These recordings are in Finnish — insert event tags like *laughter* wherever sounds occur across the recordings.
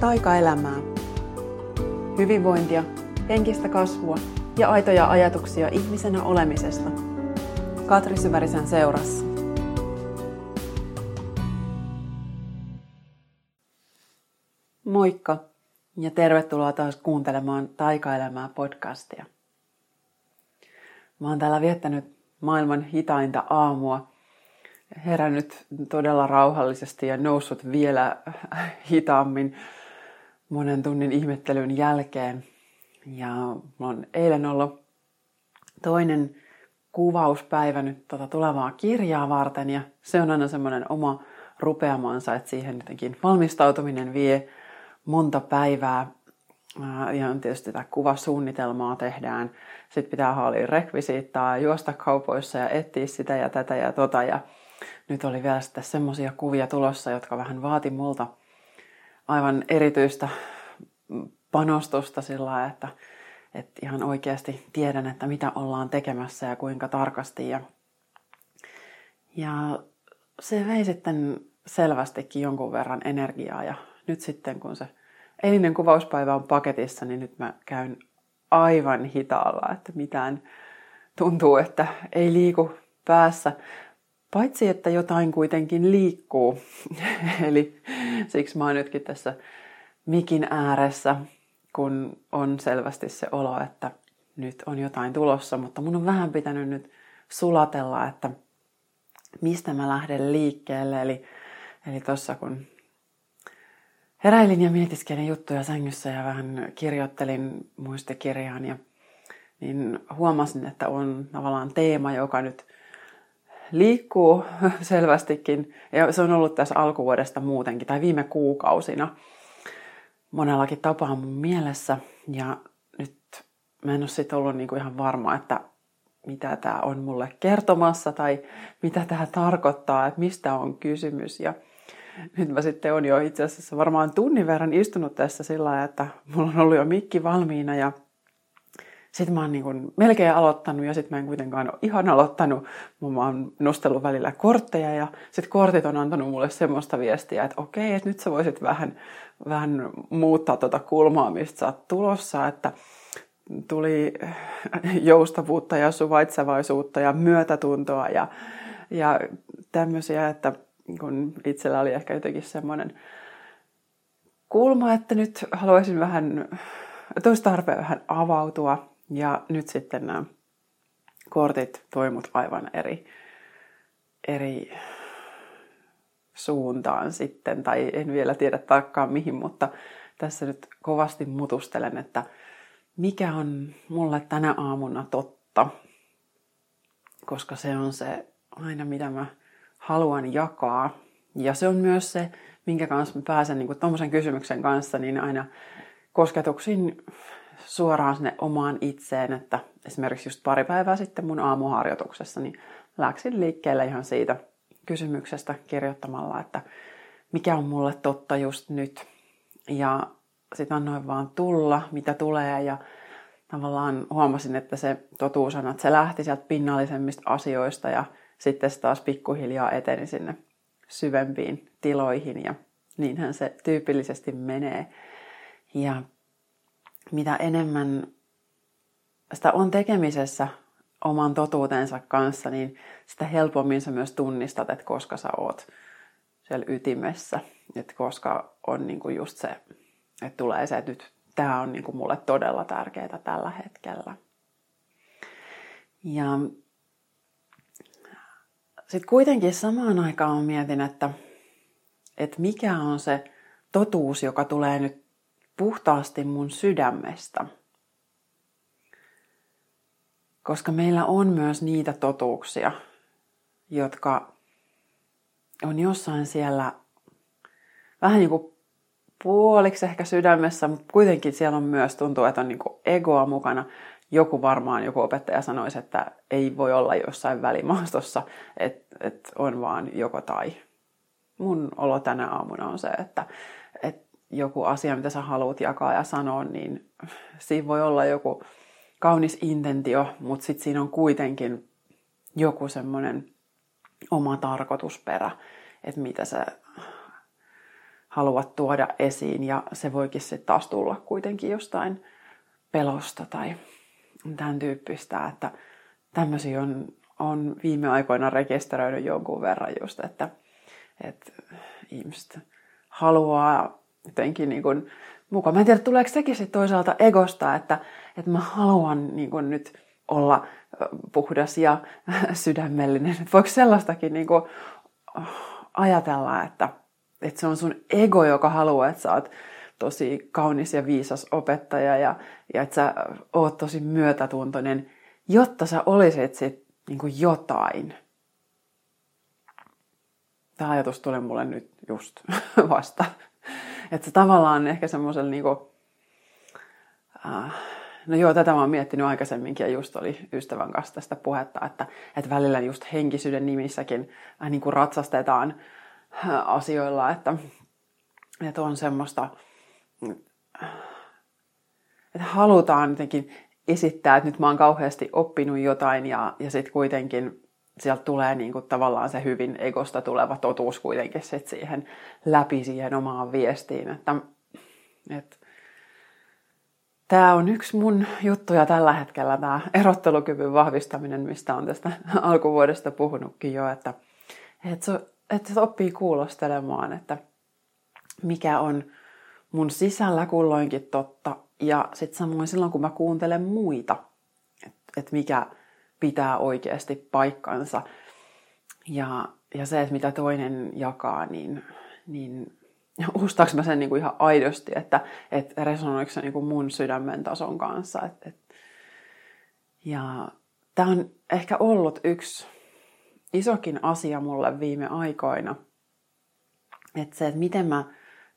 taikaelämää. Hyvinvointia, henkistä kasvua ja aitoja ajatuksia ihmisenä olemisesta. Katri Syvärisen seurassa. Moikka ja tervetuloa taas kuuntelemaan Taikaelämää podcastia. Mä oon täällä viettänyt maailman hitainta aamua herännyt todella rauhallisesti ja noussut vielä hitaammin monen tunnin ihmettelyn jälkeen. Ja on eilen ollut toinen kuvauspäivä nyt tota tulevaa kirjaa varten ja se on aina semmoinen oma rupeamansa, että siihen jotenkin valmistautuminen vie monta päivää. Ja tietysti tätä kuvasuunnitelmaa tehdään. Sitten pitää haalia rekvisiittaa, juosta kaupoissa ja etsiä sitä ja tätä ja tota. Ja nyt oli vielä sitten semmoisia kuvia tulossa, jotka vähän vaati multa aivan erityistä panostusta sillä että, että ihan oikeasti tiedän, että mitä ollaan tekemässä ja kuinka tarkasti. Ja, ja se vei sitten selvästikin jonkun verran energiaa ja nyt sitten kun se eilinen kuvauspäivä on paketissa, niin nyt mä käyn aivan hitaalla, että mitään tuntuu, että ei liiku päässä. Paitsi, että jotain kuitenkin liikkuu. *laughs* Eli siksi mä oon nytkin tässä mikin ääressä, kun on selvästi se olo, että nyt on jotain tulossa, mutta mun on vähän pitänyt nyt sulatella, että mistä mä lähden liikkeelle. Eli, eli tuossa kun heräilin ja mietiskelin juttuja sängyssä ja vähän kirjoittelin muistikirjaan, ja, niin huomasin, että on tavallaan teema, joka nyt liikkuu *laughs* selvästikin. Ja se on ollut tässä alkuvuodesta muutenkin, tai viime kuukausina monellakin tapaa mun mielessä. Ja nyt mä en ole sitten ollut niinku ihan varma, että mitä tämä on mulle kertomassa tai mitä tämä tarkoittaa, että mistä on kysymys. Ja nyt mä sitten on jo itse asiassa varmaan tunnin verran istunut tässä sillä että mulla on ollut jo mikki valmiina ja sitten mä oon niin melkein aloittanut ja sitten mä en kuitenkaan ole ihan aloittanut. Mä oon nostellut välillä kortteja ja sitten kortit on antanut mulle semmoista viestiä, että okei, että nyt sä voisit vähän, vähän muuttaa tuota kulmaa, mistä sä oot tulossa, että tuli joustavuutta ja suvaitsevaisuutta ja myötätuntoa ja, ja tämmöisiä, että kun itsellä oli ehkä jotenkin semmoinen kulma, että nyt haluaisin vähän, toista tarpeen vähän avautua ja nyt sitten nämä kortit toimut aivan eri, eri suuntaan sitten, tai en vielä tiedä tarkkaan mihin, mutta tässä nyt kovasti mutustelen, että mikä on mulle tänä aamuna totta, koska se on se aina mitä mä haluan jakaa. Ja se on myös se, minkä kanssa mä pääsen niin tuommoisen kysymyksen kanssa, niin aina kosketuksiin suoraan sinne omaan itseen, että esimerkiksi just pari päivää sitten mun aamuharjoituksessa, niin läksin liikkeelle ihan siitä kysymyksestä kirjoittamalla, että mikä on mulle totta just nyt. Ja sitten annoin vaan tulla, mitä tulee ja tavallaan huomasin, että se totuus on, että se lähti sieltä pinnallisemmista asioista ja sitten se taas pikkuhiljaa eteni sinne syvempiin tiloihin ja niinhän se tyypillisesti menee. Ja mitä enemmän sitä on tekemisessä oman totuutensa kanssa, niin sitä helpommin sä myös tunnistat, että koska sä oot siellä ytimessä. Että koska on niinku just se, että tulee se, että nyt tämä on niinku mulle todella tärkeää tällä hetkellä. Ja sitten kuitenkin samaan aikaan mietin, että, että mikä on se totuus, joka tulee nyt puhtaasti mun sydämestä. Koska meillä on myös niitä totuuksia, jotka on jossain siellä vähän niin kuin puoliksi ehkä sydämessä, mutta kuitenkin siellä on myös, tuntuu, että on niin kuin egoa mukana. Joku varmaan, joku opettaja sanoisi, että ei voi olla jossain välimaastossa, että, että on vaan joko tai. Mun olo tänä aamuna on se, että, joku asia, mitä sä haluat jakaa ja sanoa, niin siinä voi olla joku kaunis intentio, mutta sitten siinä on kuitenkin joku semmoinen oma tarkoitusperä, että mitä sä halua tuoda esiin. Ja se voikin sitten taas tulla kuitenkin jostain pelosta tai tämän tyyppistä, että tämmöisiä on, on viime aikoina rekisteröinyt jonkun verran just, että, että ihmiset haluaa jotenkin niin kuin, mukaan. Mä en tiedä, tuleeko sekin sitten toisaalta egosta, että, että mä haluan niin kuin nyt olla puhdas ja *laughs* sydämellinen. Voiko sellaistakin niin kuin ajatella, että, että se on sun ego, joka haluaa, että sä oot tosi kaunis ja viisas opettaja ja, ja että sä oot tosi myötätuntoinen, jotta sä olisit sit niin kuin jotain. Tämä ajatus tulee mulle nyt just *laughs* vasta. Että se tavallaan ehkä semmoisella niinku, äh, no joo, tätä mä oon miettinyt aikaisemminkin ja just oli ystävän kanssa tästä puhetta, että, että välillä just henkisyyden nimissäkin niin kuin ratsastetaan äh, asioilla, että, että on semmoista, että halutaan jotenkin esittää, että nyt mä oon kauheasti oppinut jotain ja, ja sitten kuitenkin sieltä tulee niin kuin tavallaan se hyvin egosta tuleva totuus kuitenkin sit siihen läpi siihen omaan viestiin. Että, että Tämä on yksi mun juttuja tällä hetkellä, tämä erottelukyvyn vahvistaminen, mistä on tästä *laughs* alkuvuodesta puhunutkin jo, että, että, se, se oppii kuulostelemaan, että mikä on mun sisällä kulloinkin totta, ja sitten samoin silloin, kun mä kuuntelen muita, että, että mikä, pitää oikeasti paikkansa. Ja, ja se, että mitä toinen jakaa, niin, niin ustaaks mä sen niin kuin ihan aidosti, että, että resonoiko se niin kuin mun sydämen tason kanssa. Et, et. Ja tämä on ehkä ollut yksi isokin asia mulle viime aikoina. Että se, että miten mä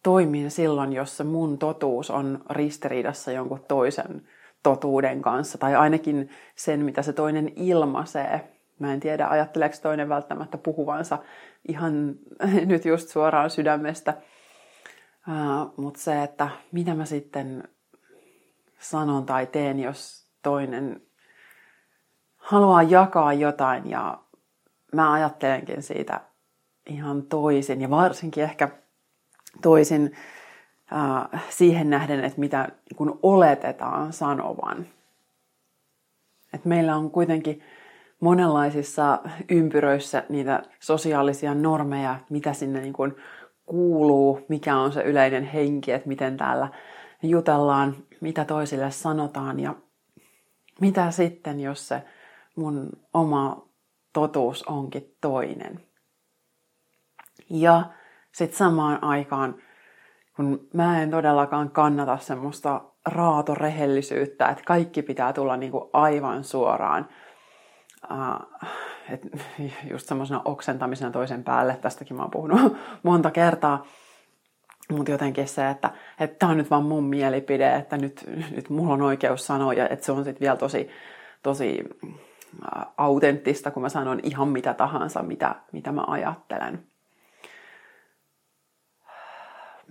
toimin silloin, jos se mun totuus on ristiriidassa jonkun toisen totuuden kanssa, tai ainakin sen, mitä se toinen ilmaisee. Mä en tiedä, ajatteleeko toinen välttämättä puhuvansa ihan *laughs* nyt just suoraan sydämestä. Uh, Mutta se, että mitä mä sitten sanon tai teen, jos toinen haluaa jakaa jotain ja mä ajattelenkin siitä ihan toisin ja varsinkin ehkä toisin äh, siihen nähden, että mitä kun oletetaan sanovan. Et meillä on kuitenkin monenlaisissa ympyröissä niitä sosiaalisia normeja, mitä sinne niin kuin kuuluu, mikä on se yleinen henki, että miten täällä jutellaan, mitä toisille sanotaan ja mitä sitten, jos se mun oma totuus onkin toinen. Ja sitten samaan aikaan kun mä en todellakaan kannata semmoista raatorehellisyyttä, että kaikki pitää tulla niinku aivan suoraan. Uh, et *laughs* just semmoisena oksentamisena toisen päälle, tästäkin mä oon puhunut *laughs* monta kertaa. Mutta jotenkin se, että tämä on nyt vaan mun mielipide, että nyt, nyt mulla on oikeus sanoa, ja että se on sitten vielä tosi, tosi uh, autenttista, kun mä sanon ihan mitä tahansa, mitä, mitä mä ajattelen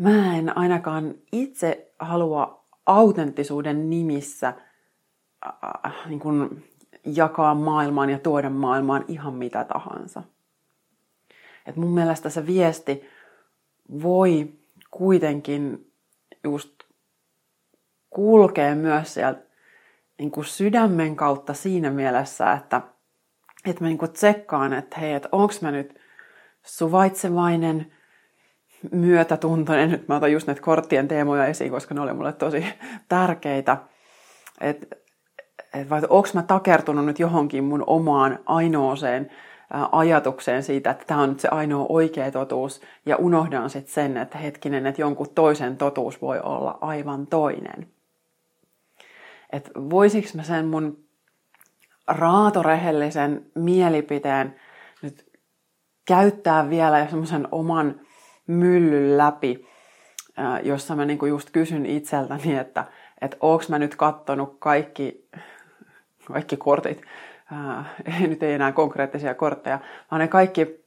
mä en ainakaan itse halua autenttisuuden nimissä äh, niin kuin jakaa maailmaan ja tuoda maailmaan ihan mitä tahansa. Et mun mielestä se viesti voi kuitenkin just kulkea myös sieltä niin kuin sydämen kautta siinä mielessä, että, että mä niin kuin tsekkaan, että hei, että onko mä nyt suvaitsevainen, myötätuntoinen. Nyt mä otan just näitä korttien teemoja esiin, koska ne oli mulle tosi tärkeitä. Että et vai onko mä takertunut nyt johonkin mun omaan ainoaseen ajatukseen siitä, että tämä on nyt se ainoa oikea totuus, ja unohdan sitten sen, että hetkinen, että jonkun toisen totuus voi olla aivan toinen. Että voisiko mä sen mun raatorehellisen mielipiteen nyt käyttää vielä semmoisen oman myllyn läpi, jossa mä niinku just kysyn itseltäni, että, että onko mä nyt kattonut kaikki, kaikki kortit, ei nyt ei enää konkreettisia kortteja, vaan ne kaikki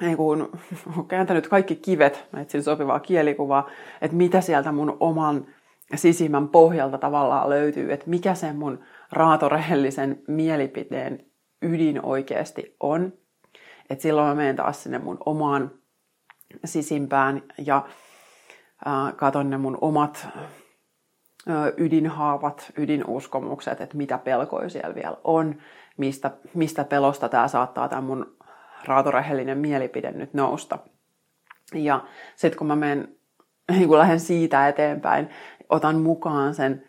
niin kun, *laughs* kääntänyt kaikki kivet, mä etsin sopivaa kielikuvaa, että mitä sieltä mun oman sisimmän pohjalta tavallaan löytyy, että mikä sen mun raatorehellisen mielipiteen ydin oikeasti on. Että silloin mä menen taas sinne mun omaan sisimpään ja katon ne mun omat ydinhaavat, ydinuskomukset, että mitä pelkoja siellä vielä on, mistä, mistä pelosta tämä saattaa tämä mun raatorehellinen mielipide nyt nousta. Ja sitten kun mä menen, *laughs* niin kun lähden siitä eteenpäin, otan mukaan sen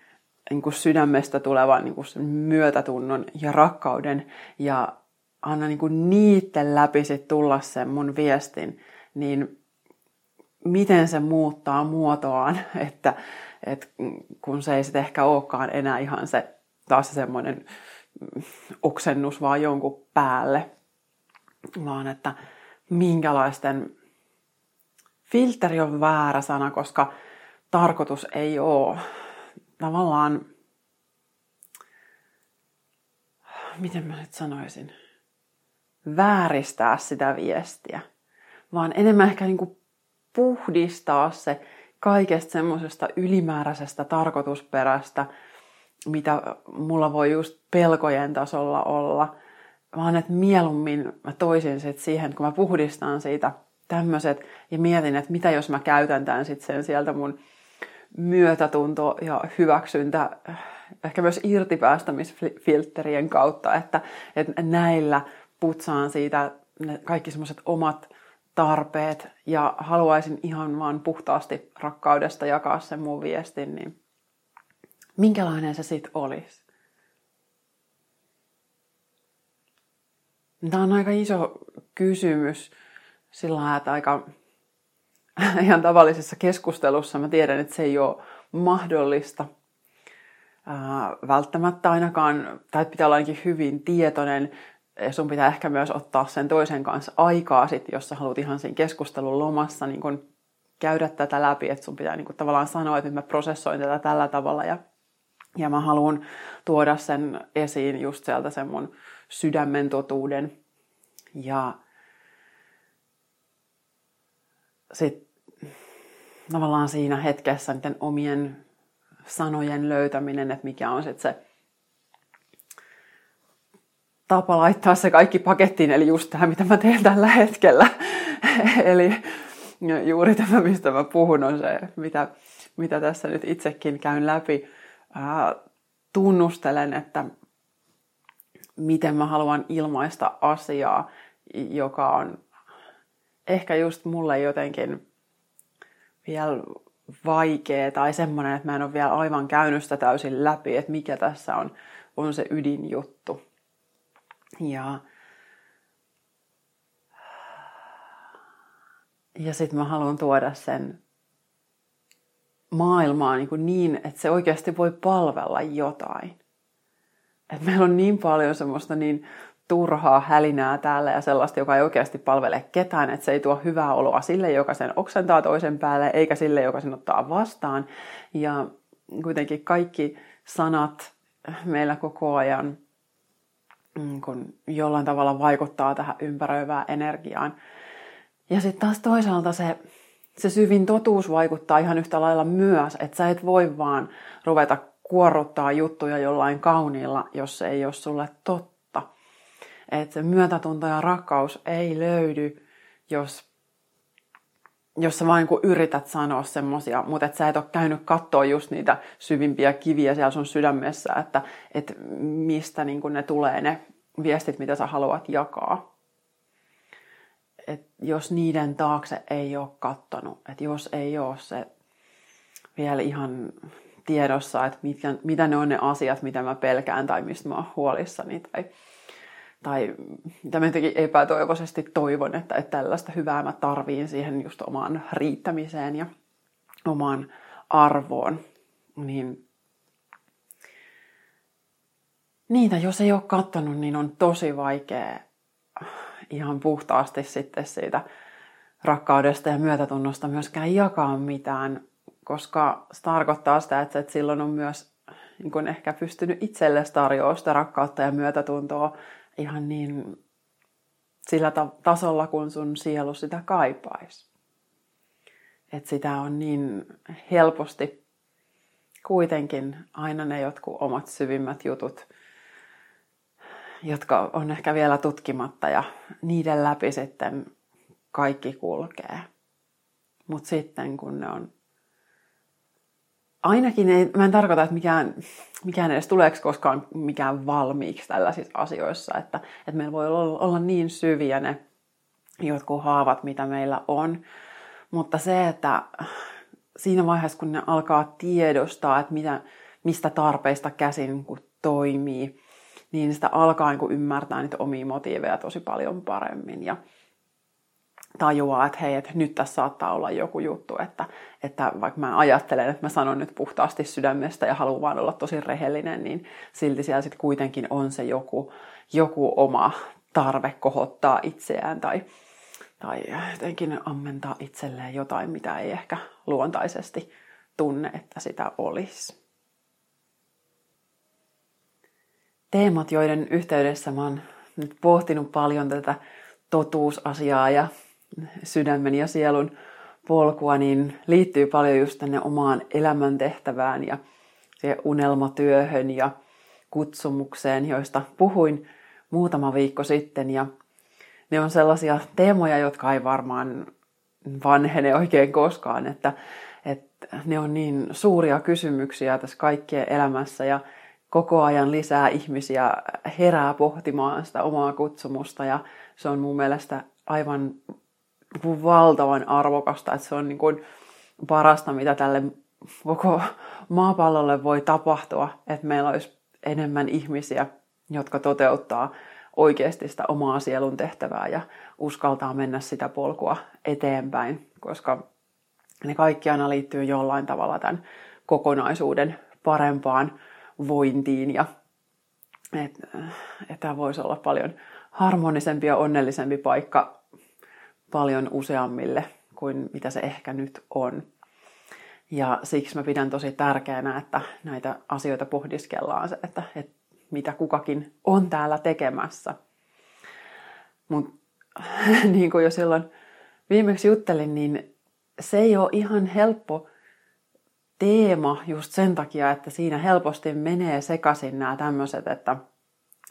niin kuin sydämestä tulevan niin kuin sen myötätunnon ja rakkauden ja anna niin kuin niiden läpi sit tulla sen mun viestin, niin miten se muuttaa muotoaan, *laughs* että, että kun se ei sitten ehkä olekaan enää ihan se taas se semmoinen oksennus vaan jonkun päälle, vaan että minkälaisten filteri on väärä sana, koska tarkoitus ei ole tavallaan, miten mä nyt sanoisin, vääristää sitä viestiä, vaan enemmän ehkä niin kuin puhdistaa se kaikesta semmoisesta ylimääräisestä tarkoitusperästä, mitä mulla voi just pelkojen tasolla olla, vaan että mieluummin mä toisin sit siihen, kun mä puhdistan siitä tämmöiset ja mietin, että mitä jos mä käytän tämän sitten sen sieltä mun myötätunto ja hyväksyntä, ehkä myös irtipäästämisfiltterien kautta, että, että näillä putsaan siitä ne kaikki semmoiset omat tarpeet ja haluaisin ihan vaan puhtaasti rakkaudesta jakaa sen mun viestin, niin minkälainen se sitten olisi? Tämä on aika iso kysymys sillä lailla, että aika *laughs* ihan tavallisessa keskustelussa mä tiedän, että se ei ole mahdollista ää, välttämättä ainakaan, tai pitää olla ainakin hyvin tietoinen. Sun pitää ehkä myös ottaa sen toisen kanssa aikaa, sit, jos sä haluat ihan siinä keskustelun lomassa niin kun käydä tätä läpi, että sun pitää niin kun tavallaan sanoa, että nyt mä prosessoin tätä tällä tavalla ja, ja mä haluan tuoda sen esiin just sieltä sen mun sydämen totuuden. Ja sitten tavallaan siinä hetkessä niiden omien sanojen löytäminen, että mikä on sitten se tapa laittaa se kaikki pakettiin, eli just tämä, mitä mä teen tällä hetkellä. *laughs* eli juuri tämä, mistä mä puhun, on se, mitä, mitä tässä nyt itsekin käyn läpi. Ää, tunnustelen, että miten mä haluan ilmaista asiaa, joka on ehkä just mulle jotenkin vielä vaikea tai semmoinen, että mä en ole vielä aivan käynyt sitä täysin läpi, että mikä tässä on, on se ydinjuttu. Ja, ja sitten mä haluan tuoda sen maailmaan niin, niin, että se oikeasti voi palvella jotain. Et meillä on niin paljon semmoista niin turhaa hälinää täällä ja sellaista, joka ei oikeasti palvele ketään, että se ei tuo hyvää oloa sille, joka sen oksentaa toisen päälle, eikä sille, joka sen ottaa vastaan. Ja kuitenkin kaikki sanat meillä koko ajan mm, kun jollain tavalla vaikuttaa tähän ympäröivään energiaan. Ja sitten taas toisaalta se, se syvin totuus vaikuttaa ihan yhtä lailla myös, että sä et voi vaan ruveta kuorruttaa juttuja jollain kauniilla, jos se ei ole sulle totta että se myötätunto ja rakkaus ei löydy, jos, jos sä vain yrität sanoa semmosia, mutta et sä et ole käynyt katsoa just niitä syvimpiä kiviä siellä sun sydämessä, että et mistä niin ne tulee ne viestit, mitä sä haluat jakaa. Et jos niiden taakse ei ole kattonut, että jos ei ole se vielä ihan tiedossa, että mitkä, mitä ne on ne asiat, mitä mä pelkään tai mistä mä oon huolissani tai tai mitä mä jotenkin epätoivoisesti toivon, että, että tällaista hyvää mä tarviin siihen just omaan riittämiseen ja omaan arvoon, niin niitä jos ei ole katsonut, niin on tosi vaikea ihan puhtaasti sitten siitä rakkaudesta ja myötätunnosta myöskään jakaa mitään, koska se tarkoittaa sitä, että silloin on myös niin ehkä pystynyt itselle tarjoamaan sitä rakkautta ja myötätuntoa ihan niin sillä ta- tasolla, kun sun sielu sitä kaipaisi. Että sitä on niin helposti kuitenkin aina ne jotkut omat syvimmät jutut, jotka on ehkä vielä tutkimatta ja niiden läpi sitten kaikki kulkee. Mutta sitten kun ne on ainakin ei, mä en tarkoita, että mikään, mikään edes tuleeko koskaan mikään valmiiksi tällaisissa asioissa, että, että meillä voi olla, olla niin syviä ne jotkut haavat, mitä meillä on, mutta se, että siinä vaiheessa, kun ne alkaa tiedostaa, että mitä, mistä tarpeista käsin kun toimii, niin sitä alkaa niin ymmärtää niitä omia motiiveja tosi paljon paremmin. Ja tajuaa, että hei, että nyt tässä saattaa olla joku juttu, että, että vaikka mä ajattelen, että mä sanon nyt puhtaasti sydämestä ja haluan vaan olla tosi rehellinen, niin silti siellä sitten kuitenkin on se joku, joku oma tarve kohottaa itseään tai, tai jotenkin ammentaa itselleen jotain, mitä ei ehkä luontaisesti tunne, että sitä olisi. Teemat, joiden yhteydessä mä oon nyt pohtinut paljon tätä totuusasiaa ja sydämen ja sielun polkua, niin liittyy paljon just tänne omaan elämäntehtävään ja unelmatyöhön ja kutsumukseen, joista puhuin muutama viikko sitten. Ja ne on sellaisia teemoja, jotka ei varmaan vanhene oikein koskaan, että, että ne on niin suuria kysymyksiä tässä kaikkien elämässä ja koko ajan lisää ihmisiä herää pohtimaan sitä omaa kutsumusta ja se on mun mielestä aivan valtavan arvokasta, että se on niin kuin parasta, mitä tälle koko maapallolle voi tapahtua, että meillä olisi enemmän ihmisiä, jotka toteuttaa oikeasti sitä omaa sielun tehtävää ja uskaltaa mennä sitä polkua eteenpäin, koska ne kaikki aina liittyy jollain tavalla tämän kokonaisuuden parempaan vointiin ja että et tämä voisi olla paljon harmonisempi ja onnellisempi paikka paljon useammille kuin mitä se ehkä nyt on. Ja siksi mä pidän tosi tärkeänä, että näitä asioita pohdiskellaan, että, että mitä kukakin on täällä tekemässä. Mutta *laughs* niin kuin jo silloin viimeksi juttelin, niin se ei ole ihan helppo teema just sen takia, että siinä helposti menee sekaisin nämä tämmöiset, että,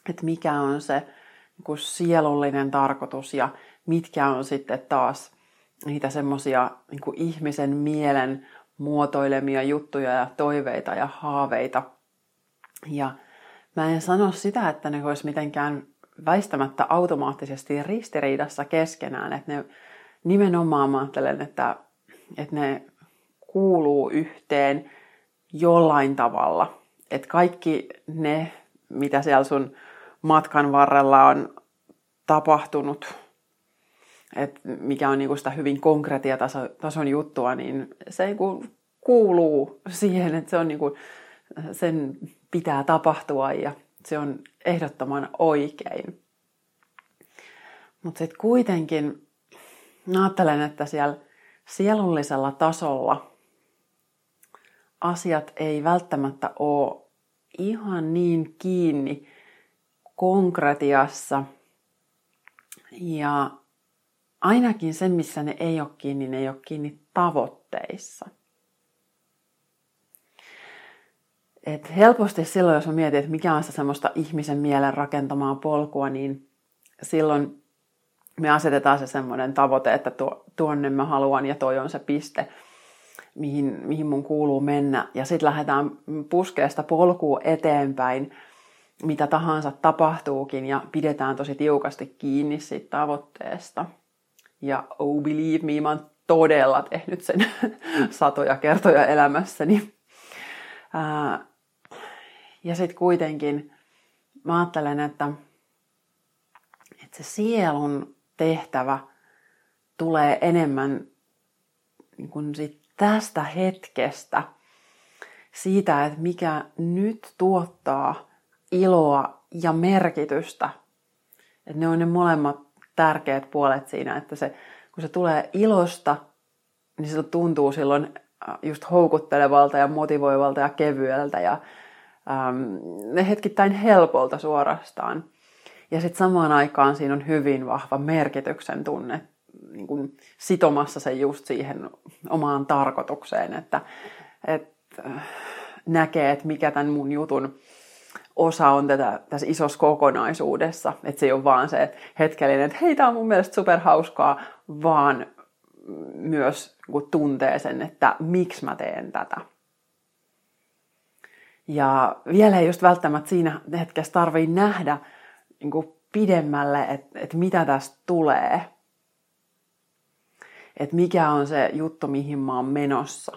että mikä on se niin sielullinen tarkoitus ja mitkä on sitten taas niitä semmoisia niin ihmisen mielen muotoilemia juttuja ja toiveita ja haaveita. Ja mä en sano sitä, että ne olisi mitenkään väistämättä automaattisesti ristiriidassa keskenään, että ne nimenomaan mä ajattelen, että, että ne kuuluu yhteen jollain tavalla. Että kaikki ne, mitä siellä sun matkan varrella on tapahtunut, että mikä on niinku sitä hyvin konkretiatason juttua, niin se niinku kuuluu siihen, että se on niinku, sen pitää tapahtua ja se on ehdottoman oikein. Mutta sitten kuitenkin ajattelen, että siellä sielullisella tasolla asiat ei välttämättä ole ihan niin kiinni konkretiassa. Ja ainakin se, missä ne ei ole kiinni, ne ei ole kiinni tavoitteissa. Et helposti silloin, jos mä mietin, että mikä on se semmoista ihmisen mielen rakentamaa polkua, niin silloin me asetetaan se semmoinen tavoite, että tuo, tuonne mä haluan ja toi on se piste, mihin, mihin mun kuuluu mennä. Ja sitten lähdetään puskeesta polkua eteenpäin, mitä tahansa tapahtuukin ja pidetään tosi tiukasti kiinni siitä tavoitteesta. Ja oh believe me, mä oon todella tehnyt sen *laughs* satoja kertoja elämässäni. ja sitten kuitenkin mä ajattelen, että, että se sielun tehtävä tulee enemmän niin kuin sit tästä hetkestä, siitä, että mikä nyt tuottaa iloa ja merkitystä. Että ne on ne molemmat tärkeät puolet siinä, että se, kun se tulee ilosta, niin se tuntuu silloin äh, just houkuttelevalta ja motivoivalta ja kevyeltä ja ähm, hetkittäin helpolta suorastaan. Ja sitten samaan aikaan siinä on hyvin vahva merkityksen tunne, niin kuin sitomassa se just siihen omaan tarkoitukseen, että, että äh, näkee, että mikä tämän mun jutun osa on tätä, tässä isossa kokonaisuudessa. Että se ei ole vaan se hetkellinen, että hei, tämä on mun mielestä superhauskaa, vaan myös kun tuntee sen, että miksi mä teen tätä. Ja vielä ei just välttämättä siinä hetkessä tarvii nähdä niin kuin pidemmälle, että, että mitä tästä tulee. Että mikä on se juttu, mihin mä oon menossa.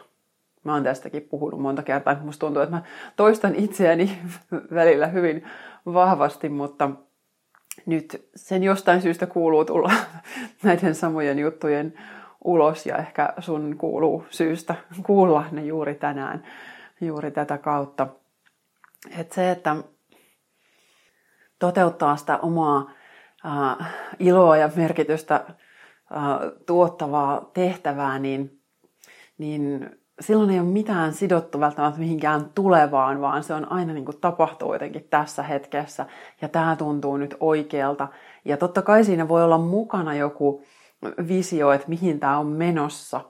Mä oon tästäkin puhunut monta kertaa. Musta tuntuu, että mä toistan itseäni *laughs* välillä hyvin vahvasti, mutta nyt sen jostain syystä kuuluu tulla *laughs* näiden samojen juttujen ulos ja ehkä sun kuuluu syystä kuulla ne juuri tänään, juuri tätä kautta. Että se, että toteuttaa sitä omaa äh, iloa ja merkitystä äh, tuottavaa tehtävää, niin, niin silloin ei ole mitään sidottu välttämättä mihinkään tulevaan, vaan se on aina niin kuin tapahtuu jotenkin tässä hetkessä ja tämä tuntuu nyt oikealta. Ja totta kai siinä voi olla mukana joku visio, että mihin tämä on menossa,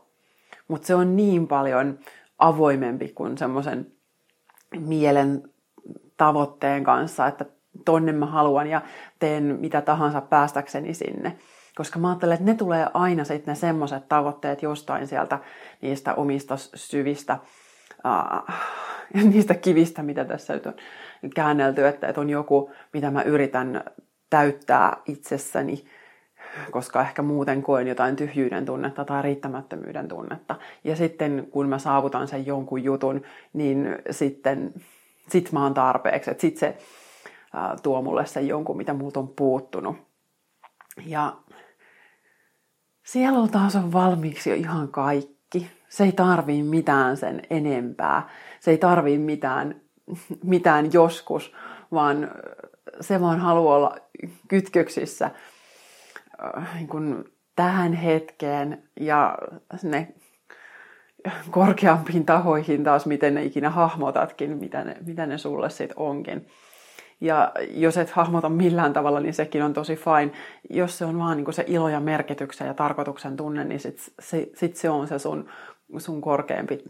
mutta se on niin paljon avoimempi kuin semmoisen mielen tavoitteen kanssa, että tonne mä haluan ja teen mitä tahansa päästäkseni sinne. Koska mä ajattelen, että ne tulee aina sitten ne semmoiset tavoitteet jostain sieltä niistä omista syvistä, uh, *laughs* niistä kivistä, mitä tässä nyt on käännelty, että, että on joku, mitä mä yritän täyttää itsessäni, koska ehkä muuten koen jotain tyhjyyden tunnetta tai riittämättömyyden tunnetta. Ja sitten kun mä saavutan sen jonkun jutun, niin sitten sit mä oon tarpeeksi. Että sit se uh, tuo mulle sen jonkun, mitä multa on puuttunut. Ja Sielu taas on valmiiksi jo ihan kaikki. Se ei tarvii mitään sen enempää. Se ei tarvii mitään, mitään joskus, vaan se vaan haluaa olla kytköksissä äh, niin kuin tähän hetkeen ja ne korkeampiin tahoihin taas, miten ne ikinä hahmotatkin, mitä ne, mitä ne sulle sitten onkin. Ja jos et hahmota millään tavalla, niin sekin on tosi fine. Jos se on vaan niin se ilo ja merkityksen ja tarkoituksen tunne, niin sit se, sit se on se sun, sun korkeampi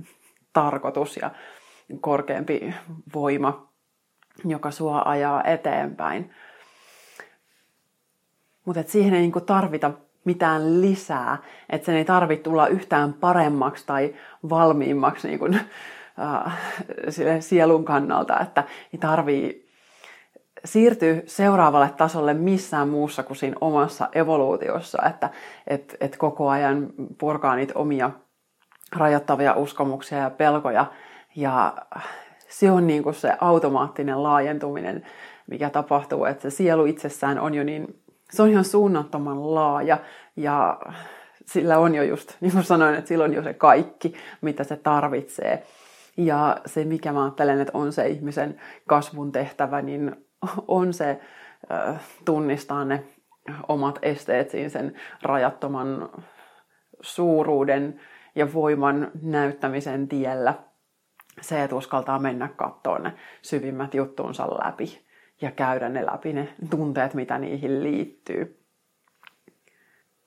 tarkoitus ja korkeampi voima, joka sua ajaa eteenpäin. Mutta siihen ei niinku tarvita mitään lisää, että sen ei tarvitse tulla yhtään paremmaksi tai valmiimmaksi niin kuin, äh, sielun kannalta, että ei tarvii siirtyy seuraavalle tasolle missään muussa kuin siinä omassa evoluutiossa, että et, et koko ajan purkaa niitä omia rajoittavia uskomuksia ja pelkoja. Ja se on niin kuin se automaattinen laajentuminen, mikä tapahtuu, että se sielu itsessään on jo niin, se on ihan suunnattoman laaja ja sillä on jo just, niin kuin sanoin, että sillä on jo se kaikki, mitä se tarvitsee. Ja se, mikä mä ajattelen, että on se ihmisen kasvun tehtävä, niin on se tunnistaa ne omat esteet siinä sen rajattoman suuruuden ja voiman näyttämisen tiellä. Se, että uskaltaa mennä katsoa ne syvimmät juttuunsa läpi ja käydä ne läpi, ne tunteet, mitä niihin liittyy.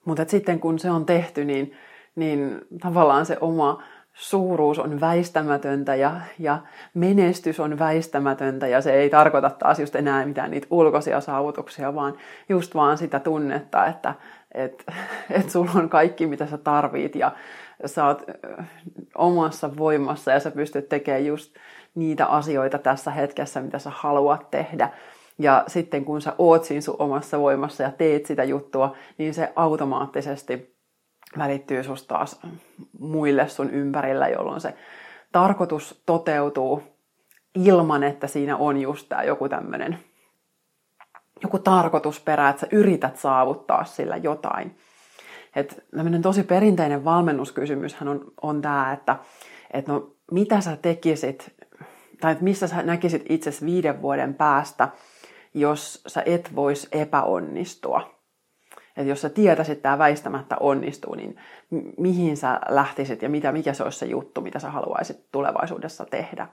Mutta sitten kun se on tehty, niin, niin tavallaan se oma suuruus on väistämätöntä ja, ja menestys on väistämätöntä ja se ei tarkoita taas just enää mitään niitä ulkoisia saavutuksia, vaan just vaan sitä tunnetta, että et, *laughs* et sulla on kaikki mitä sä tarvit ja sä oot omassa voimassa ja sä pystyt tekemään just niitä asioita tässä hetkessä, mitä sä haluat tehdä. Ja sitten kun sä oot siinä sun omassa voimassa ja teet sitä juttua, niin se automaattisesti välittyy susta taas muille sun ympärillä, jolloin se tarkoitus toteutuu ilman, että siinä on just tämä joku tämmöinen joku tarkoitusperä, että sä yrität saavuttaa sillä jotain. että tämmöinen tosi perinteinen valmennuskysymyshän on, on tämä, että että no mitä sä tekisit, tai että missä sä näkisit itse viiden vuoden päästä, jos sä et vois epäonnistua. Että jos sä tietäisit, että tämä väistämättä onnistuu, niin mihin sä lähtisit ja mitä, mikä se olisi se juttu, mitä sä haluaisit tulevaisuudessa tehdä.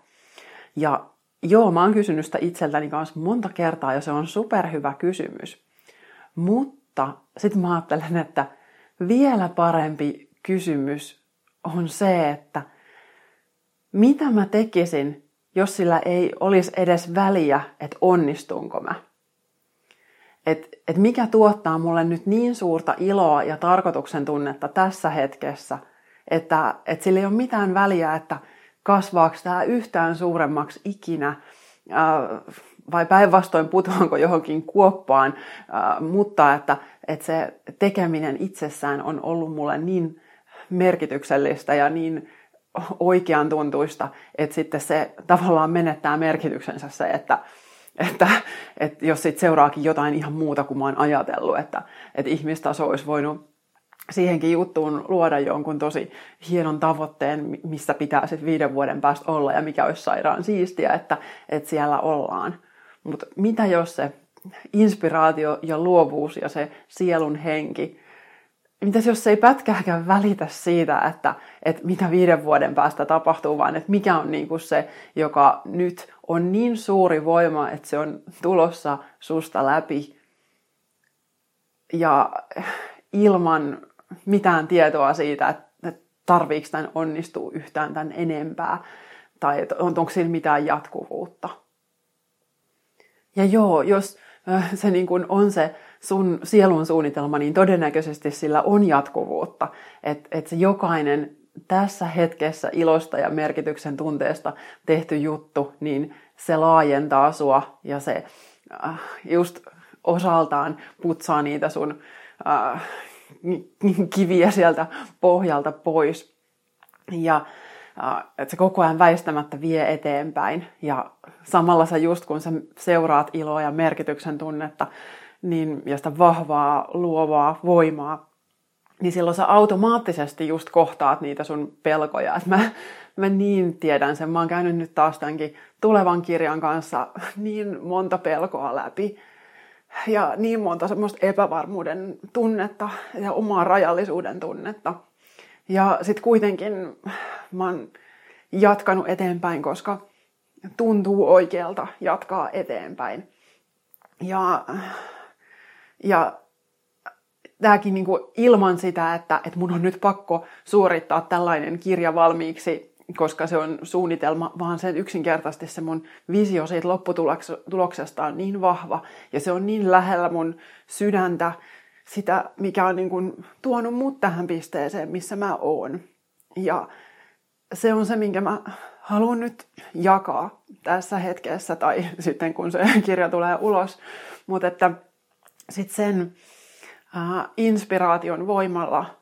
Ja joo, mä oon kysynyt sitä itseltäni kanssa monta kertaa ja se on superhyvä kysymys. Mutta sitten mä ajattelen, että vielä parempi kysymys on se, että mitä mä tekisin, jos sillä ei olisi edes väliä, että onnistunko mä että et mikä tuottaa mulle nyt niin suurta iloa ja tarkoituksen tunnetta tässä hetkessä, että et sillä ei ole mitään väliä, että kasvaako tämä yhtään suuremmaksi ikinä, vai päinvastoin putoanko johonkin kuoppaan, mutta että, että se tekeminen itsessään on ollut mulle niin merkityksellistä ja niin oikean tuntuista, että sitten se tavallaan menettää merkityksensä se, että, että, että jos sitten seuraakin jotain ihan muuta kuin mä oon ajatellut, että, että ihmistaso olisi voinut siihenkin juttuun luoda jonkun tosi hienon tavoitteen, missä pitää sitten viiden vuoden päästä olla ja mikä olisi sairaan siistiä, että, että siellä ollaan. Mutta mitä jos se inspiraatio ja luovuus ja se sielun henki, mitäs jos se ei pätkääkään välitä siitä, että, että mitä viiden vuoden päästä tapahtuu, vaan että mikä on niin kuin se, joka nyt on niin suuri voima, että se on tulossa susta läpi ja ilman mitään tietoa siitä, että tarviiko tämän onnistuu yhtään tämän enempää tai onko siinä mitään jatkuvuutta. Ja joo, jos se niin kuin on se sun sielun suunnitelma, niin todennäköisesti sillä on jatkuvuutta. Että et se jokainen tässä hetkessä ilosta ja merkityksen tunteesta tehty juttu, niin se laajentaa sua ja se äh, just osaltaan putsaa niitä sun äh, *laughs* kiviä sieltä pohjalta pois. Ja että se koko ajan väistämättä vie eteenpäin. Ja samalla sä just kun sä seuraat iloa ja merkityksen tunnetta, niin, ja sitä vahvaa, luovaa voimaa, niin silloin sä automaattisesti just kohtaat niitä sun pelkoja. Et mä, mä niin tiedän sen. Mä oon käynyt nyt taas tämänkin tulevan kirjan kanssa niin monta pelkoa läpi. Ja niin monta semmoista epävarmuuden tunnetta ja omaa rajallisuuden tunnetta. Ja sitten kuitenkin mä oon jatkanut eteenpäin, koska tuntuu oikealta jatkaa eteenpäin. Ja, ja tämäkin niin kuin ilman sitä, että, että mun on nyt pakko suorittaa tällainen kirja valmiiksi, koska se on suunnitelma, vaan sen yksinkertaisesti se mun visio siitä lopputuloksesta on niin vahva ja se on niin lähellä mun sydäntä, sitä, mikä on niin kuin tuonut mut tähän pisteeseen, missä mä oon. Ja se on se, minkä mä haluan nyt jakaa tässä hetkessä tai sitten kun se *laughs* kirja tulee ulos. Mutta että sitten sen äh, inspiraation voimalla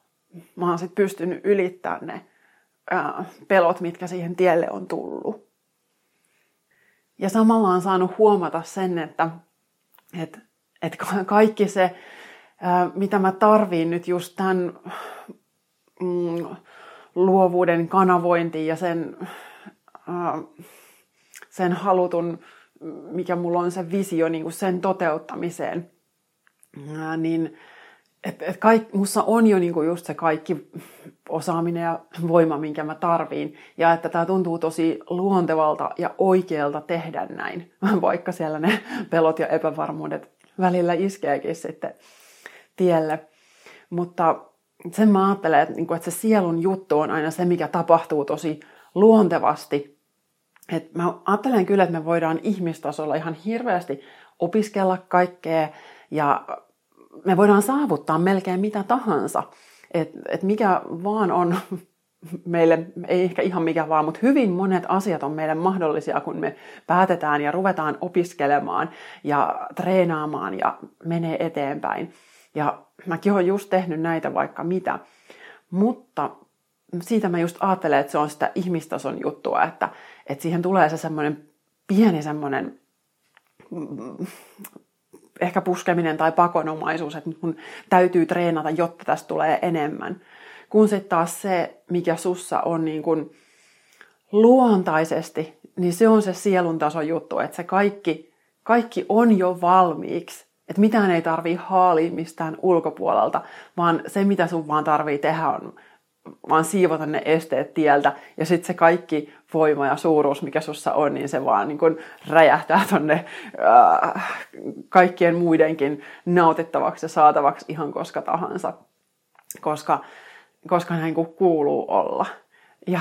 mä oon sitten pystynyt ylittämään ne äh, pelot, mitkä siihen tielle on tullut. Ja samalla on saanut huomata sen, että et, et kaikki se, äh, mitä mä tarviin nyt just tämän mm, luovuuden kanavointiin ja sen, äh, sen halutun, mikä mulla on se visio niin kuin sen toteuttamiseen, niin et, et kaik, mussa on jo niinku just se kaikki osaaminen ja voima, minkä mä tarviin. Ja että tämä tuntuu tosi luontevalta ja oikealta tehdä näin, *laughs* vaikka siellä ne pelot ja epävarmuudet välillä iskeekin sitten tielle. Mutta sen mä ajattelen, että, niin kuin, että se sielun juttu on aina se, mikä tapahtuu tosi luontevasti. Et mä ajattelen kyllä, että me voidaan ihmistasolla ihan hirveästi opiskella kaikkea ja me voidaan saavuttaa melkein mitä tahansa. Et, et mikä vaan on meille, ei ehkä ihan mikä vaan, mutta hyvin monet asiat on meille mahdollisia, kun me päätetään ja ruvetaan opiskelemaan ja treenaamaan ja menee eteenpäin. Ja mäkin olen just tehnyt näitä vaikka mitä. Mutta siitä mä just ajattelen, että se on sitä ihmistason juttua, että, että siihen tulee se semmoinen pieni semmoinen mm, ehkä puskeminen tai pakonomaisuus, että mun täytyy treenata, jotta tästä tulee enemmän. Kun sitten taas se, mikä sussa on niin kuin luontaisesti, niin se on se sielun tason juttu, että se kaikki, kaikki on jo valmiiksi. Että mitään ei tarvii haalia mistään ulkopuolelta, vaan se mitä sun vaan tarvii tehdä on vaan siivota ne esteet tieltä ja sitten se kaikki voima ja suuruus, mikä sussa on, niin se vaan niin kun räjähtää tonne äh, kaikkien muidenkin nautittavaksi ja saatavaksi ihan koska tahansa, koska, koska näin kuin kuuluu olla. Ja,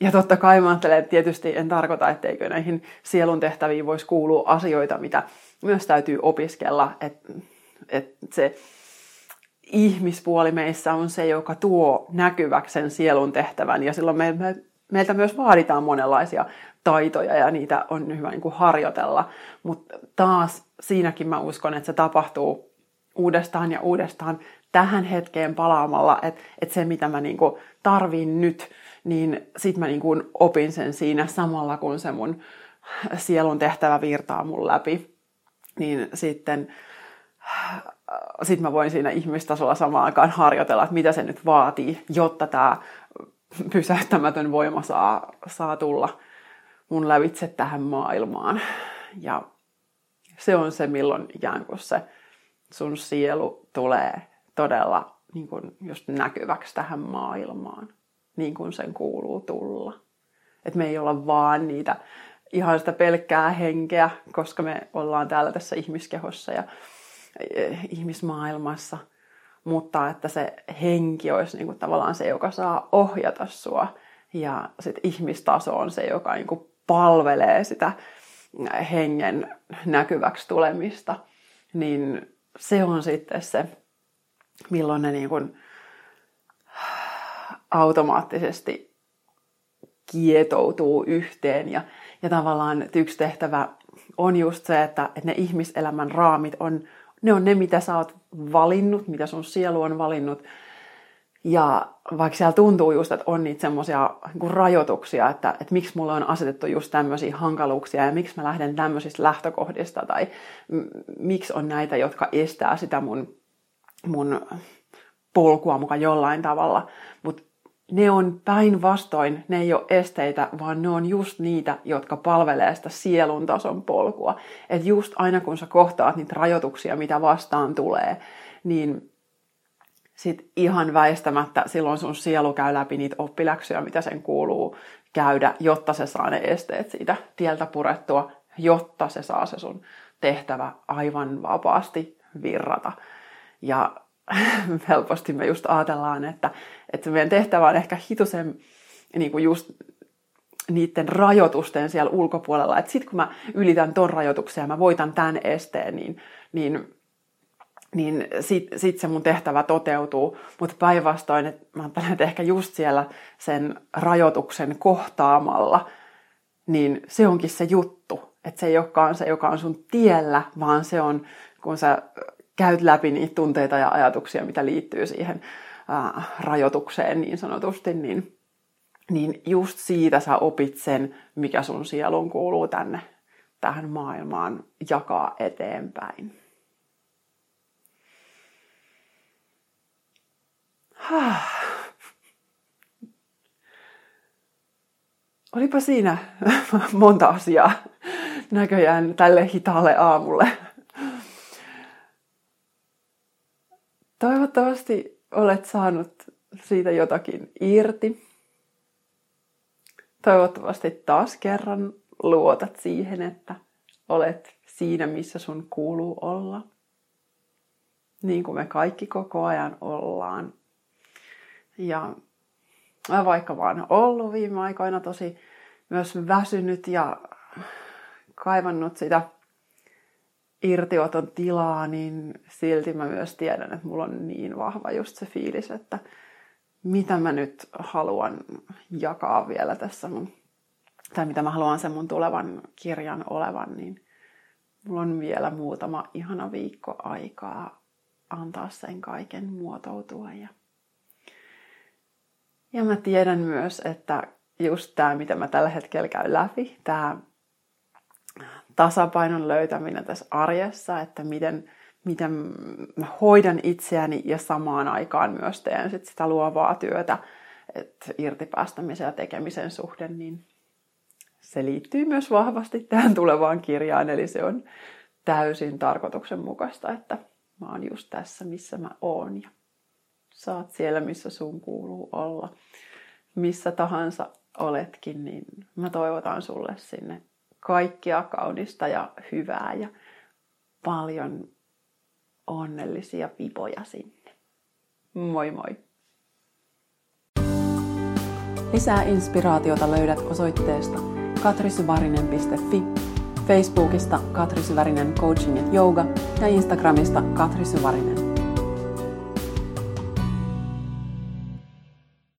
ja totta kai mä ajattelen, että tietysti en tarkoita, etteikö näihin sielun tehtäviin voisi kuulua asioita, mitä myös täytyy opiskella, että et se ihmispuoli meissä on se, joka tuo näkyväksi sen sielun tehtävän. Ja silloin me, me, meiltä myös vaaditaan monenlaisia taitoja ja niitä on hyvä niin kuin harjoitella. Mutta taas siinäkin mä uskon, että se tapahtuu uudestaan ja uudestaan tähän hetkeen palaamalla, että, että se mitä mä niin kuin tarvin nyt, niin sit mä niin kuin opin sen siinä samalla kun se mun sielun tehtävä virtaa mun läpi. Niin sitten sit mä voin siinä ihmistasolla samaan aikaan harjoitella, että mitä se nyt vaatii, jotta tämä *laughs* pysäyttämätön voima saa, saa tulla mun lävitse tähän maailmaan. Ja se on se, milloin ikään kuin se sun sielu tulee todella niin kuin just näkyväksi tähän maailmaan, niin kuin sen kuuluu tulla. Että me ei olla vaan niitä ihan sitä pelkkää henkeä, koska me ollaan täällä tässä ihmiskehossa ja eh, ihmismaailmassa, mutta että se henki olisi niin kuin tavallaan se, joka saa ohjata sua ja sitten ihmistaso on se, joka niin kuin palvelee sitä hengen näkyväksi tulemista, niin se on sitten se, milloin ne niin kuin automaattisesti kietoutuu yhteen. Ja, ja tavallaan yksi tehtävä on just se, että, että ne ihmiselämän raamit on, ne on ne, mitä sä oot valinnut, mitä sun sielu on valinnut. Ja vaikka siellä tuntuu just, että on niitä semmoisia niin rajoituksia, että, että miksi mulle on asetettu just tämmöisiä hankaluuksia ja miksi mä lähden tämmöisistä lähtökohdista tai m- miksi on näitä, jotka estää sitä mun, mun polkua mukaan jollain tavalla. Mutta ne on päinvastoin, ne ei ole esteitä, vaan ne on just niitä, jotka palvelee sitä sielun tason polkua. Että just aina kun sä kohtaat niitä rajoituksia, mitä vastaan tulee, niin sit ihan väistämättä silloin sun sielu käy läpi niitä oppiläksyjä, mitä sen kuuluu käydä, jotta se saa ne esteet siitä tieltä purettua, jotta se saa se sun tehtävä aivan vapaasti virrata. Ja *laughs* helposti me just ajatellaan, että, että meidän tehtävä on ehkä hitusen niin kuin just niiden rajoitusten siellä ulkopuolella. Että sitten kun mä ylitän ton rajoituksen ja mä voitan tämän esteen, niin, niin niin sit, sit se mun tehtävä toteutuu. Mutta päinvastoin, että mä ajattelen, että ehkä just siellä sen rajoituksen kohtaamalla, niin se onkin se juttu. Että se ei olekaan se, joka on sun tiellä, vaan se on, kun sä käyt läpi niitä tunteita ja ajatuksia, mitä liittyy siihen ää, rajoitukseen niin sanotusti, niin, niin just siitä sä opit sen, mikä sun sielun kuuluu tänne tähän maailmaan jakaa eteenpäin. *sighs* Olipa siinä *laughs* monta asiaa näköjään tälle hitaalle aamulle. Toivottavasti olet saanut siitä jotakin irti. Toivottavasti taas kerran luotat siihen, että olet siinä, missä sun kuuluu olla. Niin kuin me kaikki koko ajan ollaan ja vaikka vaan ollut viime aikoina tosi myös väsynyt ja kaivannut sitä irtioton tilaa, niin silti mä myös tiedän, että mulla on niin vahva just se fiilis, että mitä mä nyt haluan jakaa vielä tässä mun, tai mitä mä haluan sen mun tulevan kirjan olevan, niin mulla on vielä muutama ihana viikko aikaa antaa sen kaiken muotoutua ja ja mä tiedän myös, että just tämä, mitä mä tällä hetkellä käyn läpi, tämä tasapainon löytäminen tässä arjessa, että miten, miten mä hoidan itseäni ja samaan aikaan myös teen sit sitä luovaa työtä, että irtipäästämisen ja tekemisen suhde, niin se liittyy myös vahvasti tähän tulevaan kirjaan, eli se on täysin tarkoituksenmukaista, että mä oon just tässä, missä mä oon. Ja saat siellä, missä sun kuuluu olla. Missä tahansa oletkin, niin mä toivotan sulle sinne kaikkia kaunista ja hyvää ja paljon onnellisia pipoja sinne. Moi moi! Lisää inspiraatiota löydät osoitteesta katrisyvarinen.fi, Facebookista Katri Syvärinen Coaching ja Yoga ja Instagramista Katri.